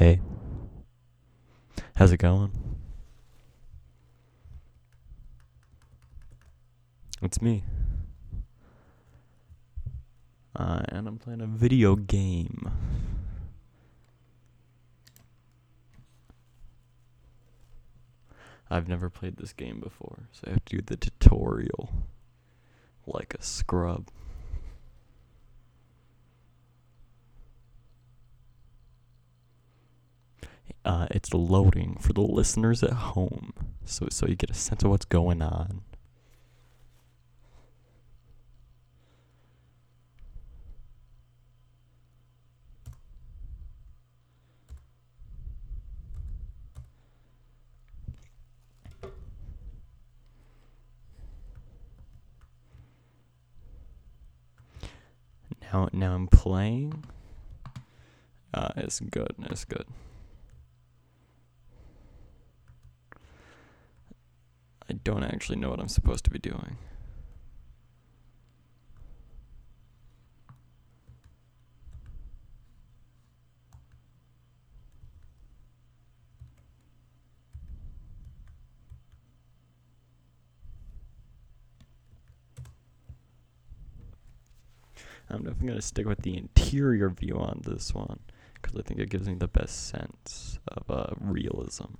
Hey. How's it going? It's me. Uh, and I'm playing a video game. I've never played this game before, so I have to do the tutorial like a scrub. Uh, it's loading for the listeners at home, so so you get a sense of what's going on. Now, now I'm playing. Uh, it's good. It's good. Don't actually know what I'm supposed to be doing. I'm definitely going to stick with the interior view on this one because I think it gives me the best sense of uh, realism.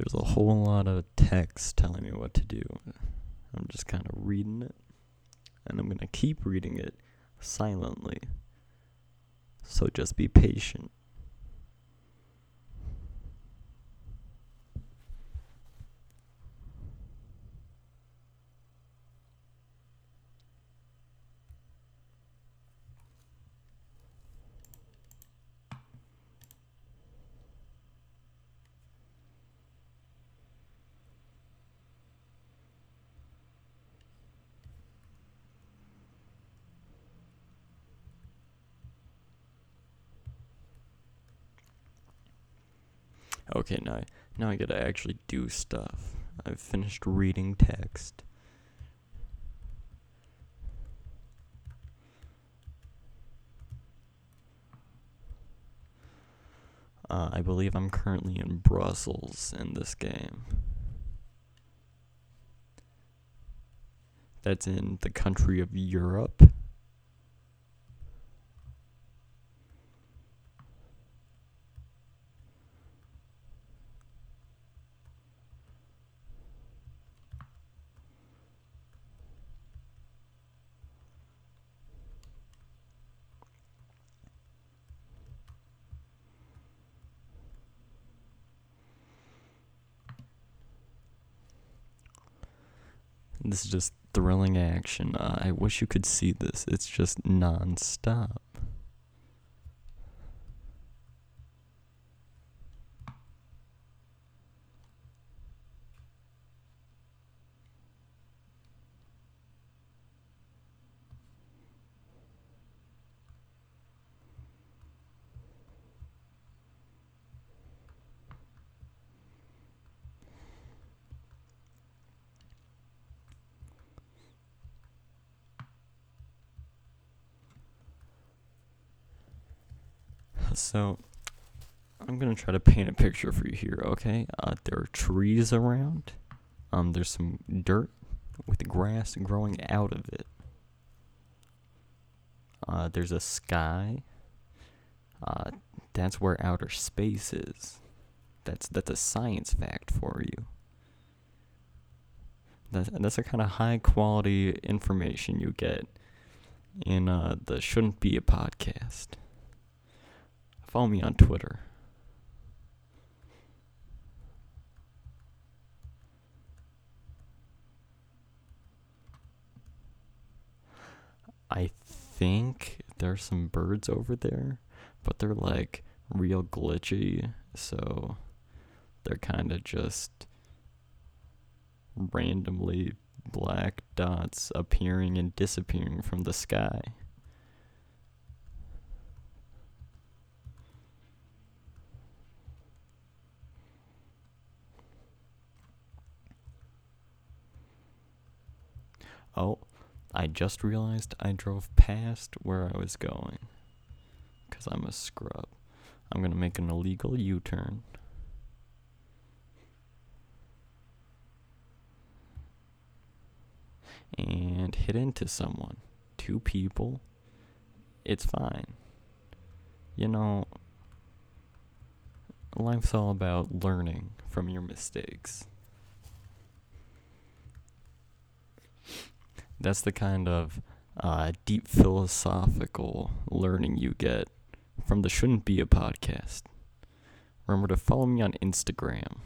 There's a whole lot of text telling me what to do. I'm just kind of reading it, and I'm going to keep reading it silently. So just be patient. Okay, now now I gotta actually do stuff. I've finished reading text. Uh, I believe I'm currently in Brussels in this game. That's in the country of Europe. This is just thrilling action. Uh, I wish you could see this. It's just non-stop. So, I'm gonna try to paint a picture for you here. Okay, uh, there are trees around. Um, there's some dirt with grass growing out of it. Uh, there's a sky. Uh, that's where outer space is. That's that's a science fact for you. That's that's a kind of high quality information you get in uh, the shouldn't be a podcast Follow me on Twitter. I think there's some birds over there, but they're like real glitchy, so they're kind of just randomly black dots appearing and disappearing from the sky. Oh, I just realized I drove past where I was going. Because I'm a scrub. I'm going to make an illegal U turn. And hit into someone. Two people. It's fine. You know, life's all about learning from your mistakes. That's the kind of uh, deep philosophical learning you get from the Shouldn't Be a podcast. Remember to follow me on Instagram.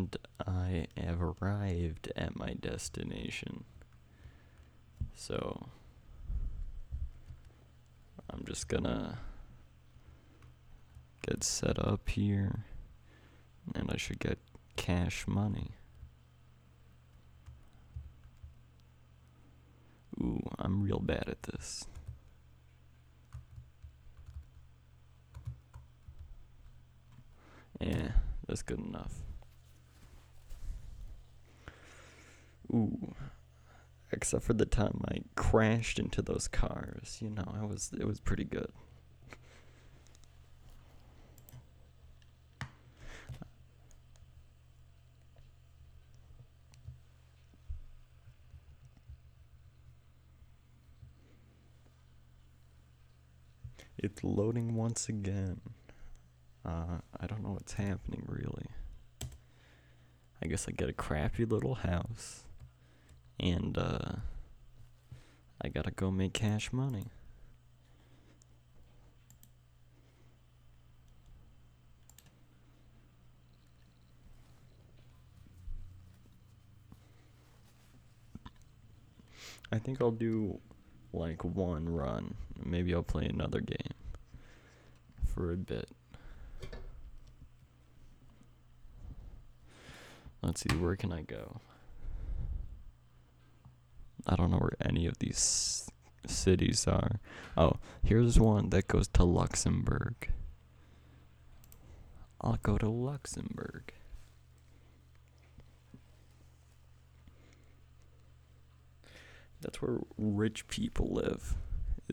And I have arrived at my destination. So I'm just gonna get set up here and I should get cash money. Ooh, I'm real bad at this. Yeah, that's good enough. Ooh. Except for the time I crashed into those cars, you know, I was it was pretty good. It's loading once again. Uh, I don't know what's happening really. I guess I get a crappy little house and uh, I gotta go make cash money. I think I'll do like one run. Maybe I'll play another game for a bit. Let's see, where can I go? I don't know where any of these cities are. Oh, here's one that goes to Luxembourg. I'll go to Luxembourg. That's where rich people live,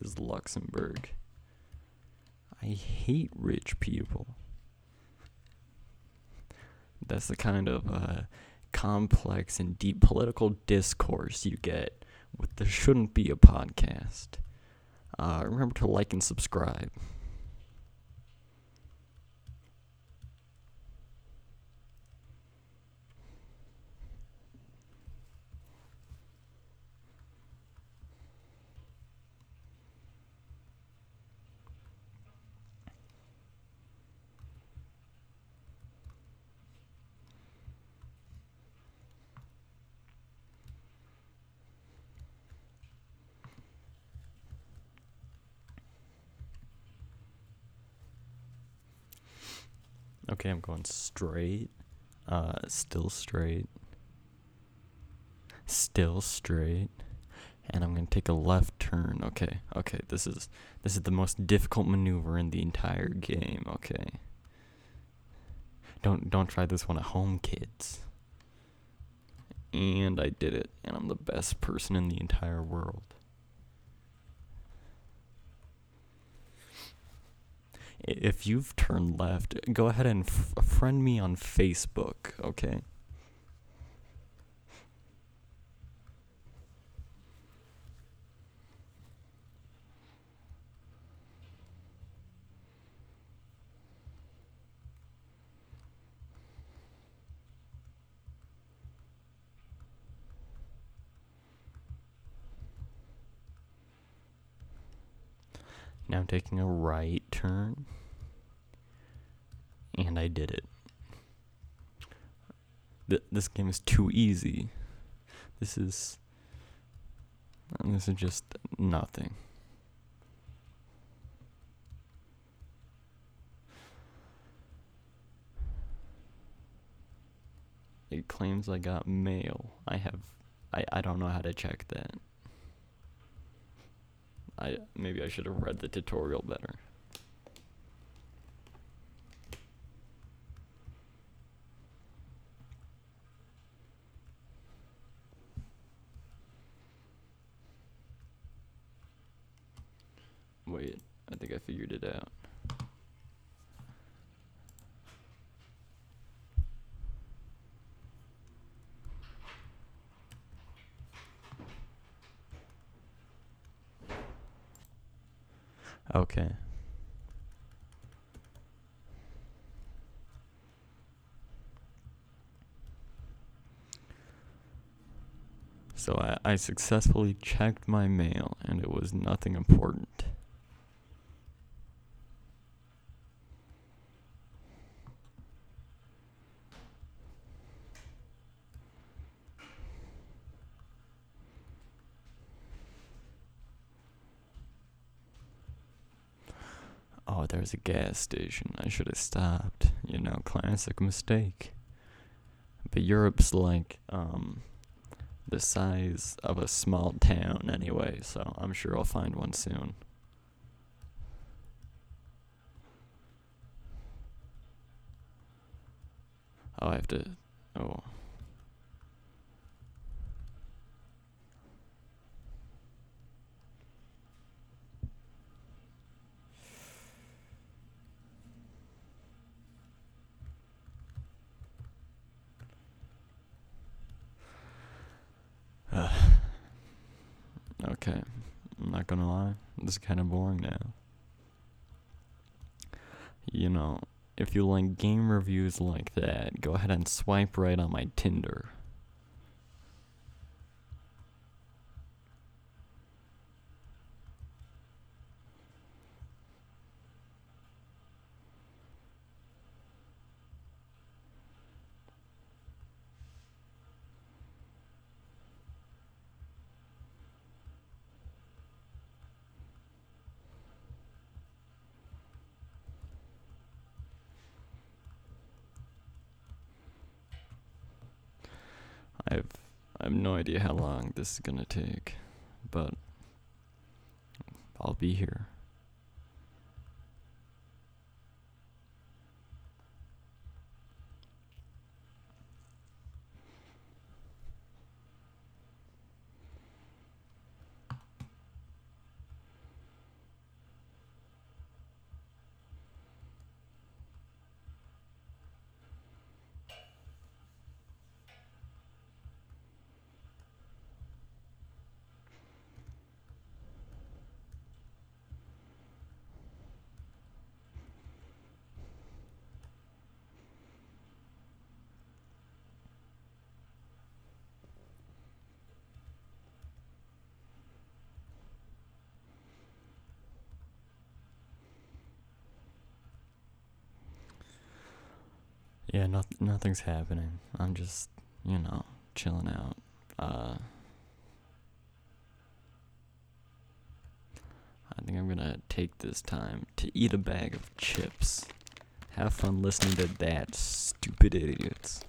is Luxembourg. I hate rich people. That's the kind of uh, complex and deep political discourse you get with the Shouldn't Be a Podcast. Uh, remember to like and subscribe. Okay, I'm going straight. Uh, still straight. Still straight. And I'm gonna take a left turn. Okay, okay. This is this is the most difficult maneuver in the entire game. Okay. Don't don't try this one at home, kids. And I did it, and I'm the best person in the entire world. If you've turned left, go ahead and f- friend me on Facebook, okay? Now taking a right turn. And I did it. Th- this game is too easy. This is. This is just nothing. It claims I got mail. I have. I, I don't know how to check that. I maybe I should have read the tutorial better. I think I figured it out. Okay. So I, I successfully checked my mail and it was nothing important. Oh, a gas station. I should have stopped. You know, classic mistake. But Europe's like um the size of a small town anyway, so I'm sure I'll find one soon. Oh, I have to. Oh. okay. I'm not gonna lie. This is kind of boring now. You know, if you like game reviews like that, go ahead and swipe right on my Tinder. I've I have no idea how long this is gonna take, but I'll be here. Yeah, not, nothing's happening. I'm just, you know, chilling out. Uh, I think I'm gonna take this time to eat a bag of chips. Have fun listening to that, stupid idiots.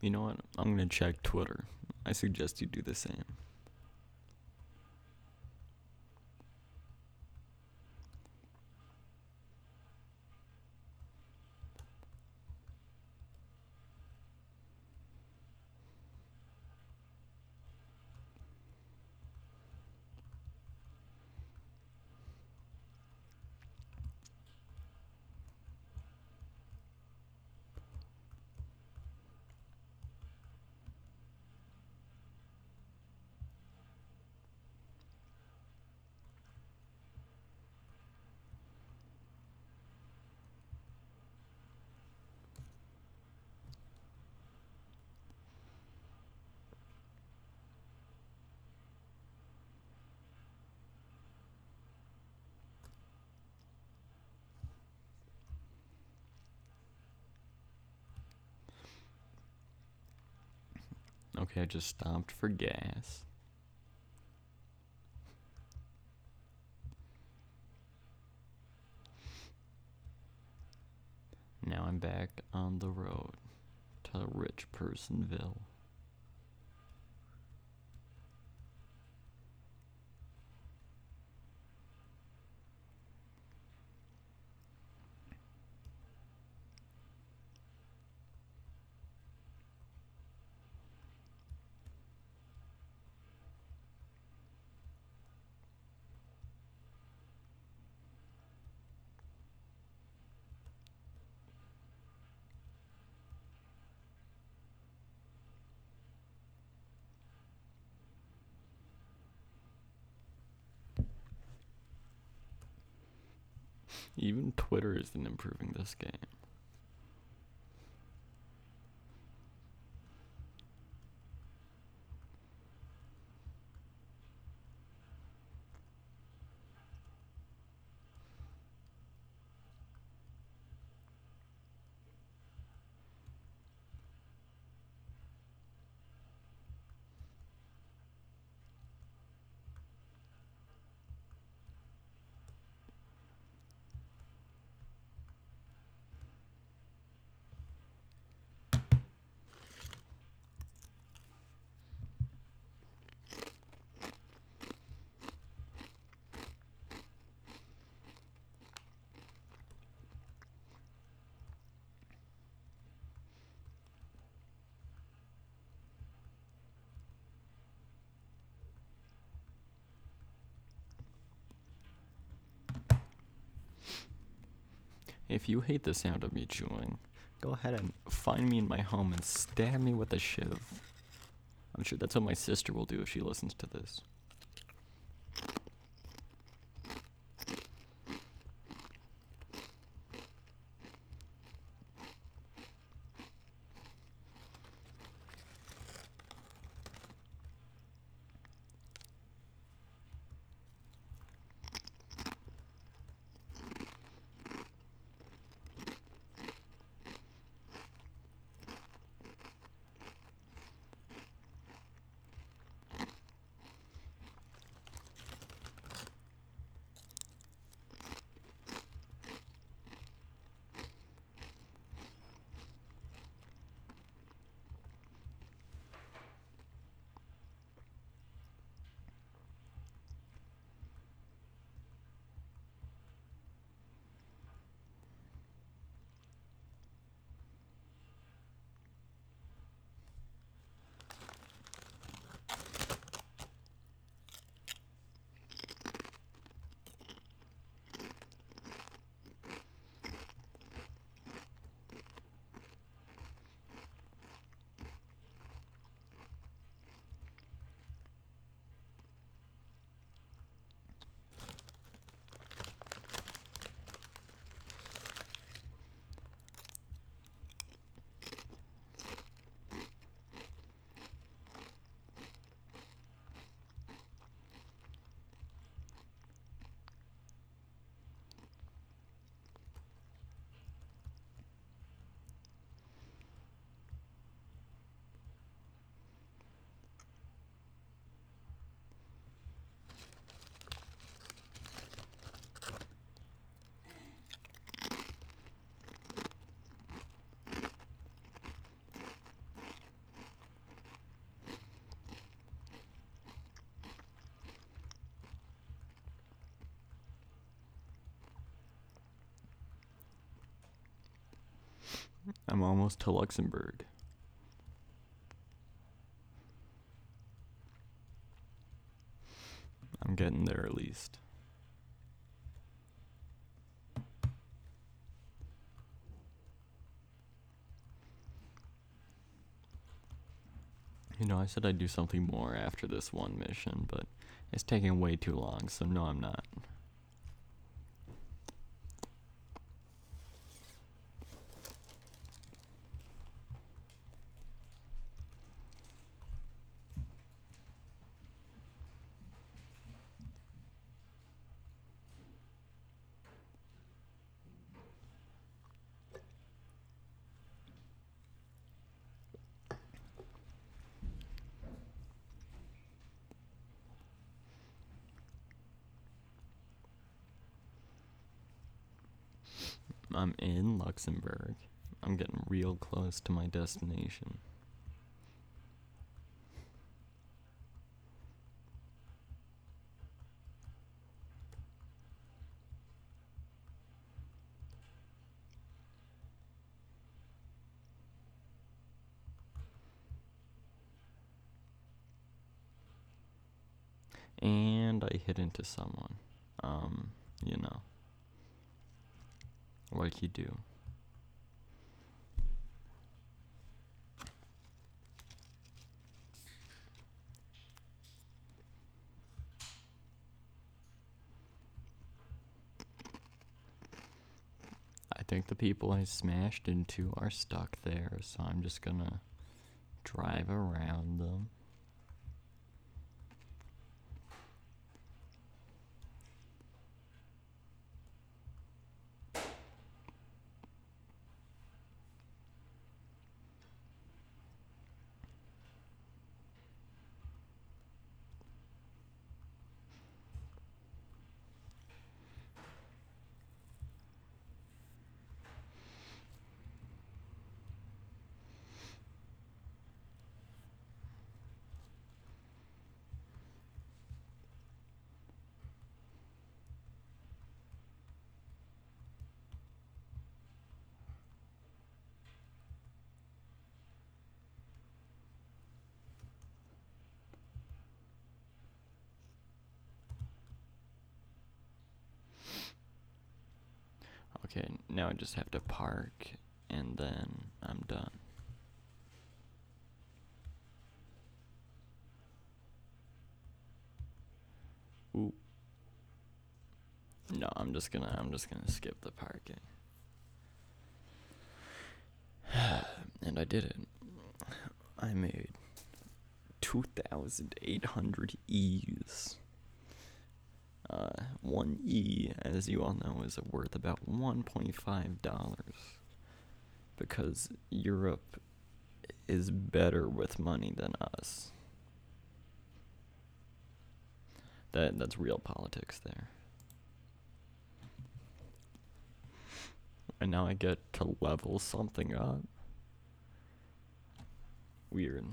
You know what? I'm gonna check Twitter. I suggest you do the same. Okay, I just stopped for gas. Now I'm back on the road to Rich Personville. Even Twitter isn't improving this game. If you hate the sound of me chewing, go ahead and find me in my home and stab me with a shiv. I'm sure that's what my sister will do if she listens to this. I'm almost to Luxembourg. I'm getting there at least. You know, I said I'd do something more after this one mission, but it's taking way too long, so no, I'm not. I'm in Luxembourg. I'm getting real close to my destination. And I hit into someone. Um, you know like you do. I think the people I smashed into are stuck there, so I'm just gonna drive around them. Okay, now I just have to park and then I'm done. Ooh. No, I'm just gonna I'm just gonna skip the parking. and I did it. I made 2,800 E's. Uh, one E, as you all know, is worth about $1.5 because Europe is better with money than us. That that's real politics there. And now I get to level something up. Weird.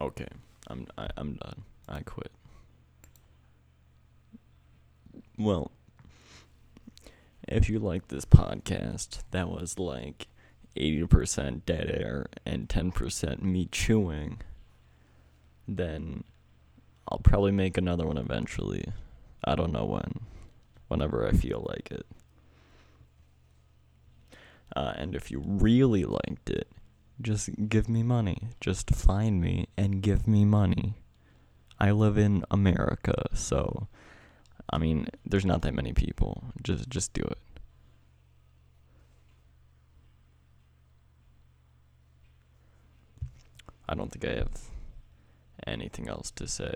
Okay, I'm I, I'm done. I quit. Well, if you like this podcast, that was like 80% dead air and 10% me chewing, then I'll probably make another one eventually. I don't know when. Whenever I feel like it. Uh, and if you really liked it, just give me money. Just find me and give me money. I live in America, so I mean, there's not that many people. Just just do it. I don't think I have anything else to say.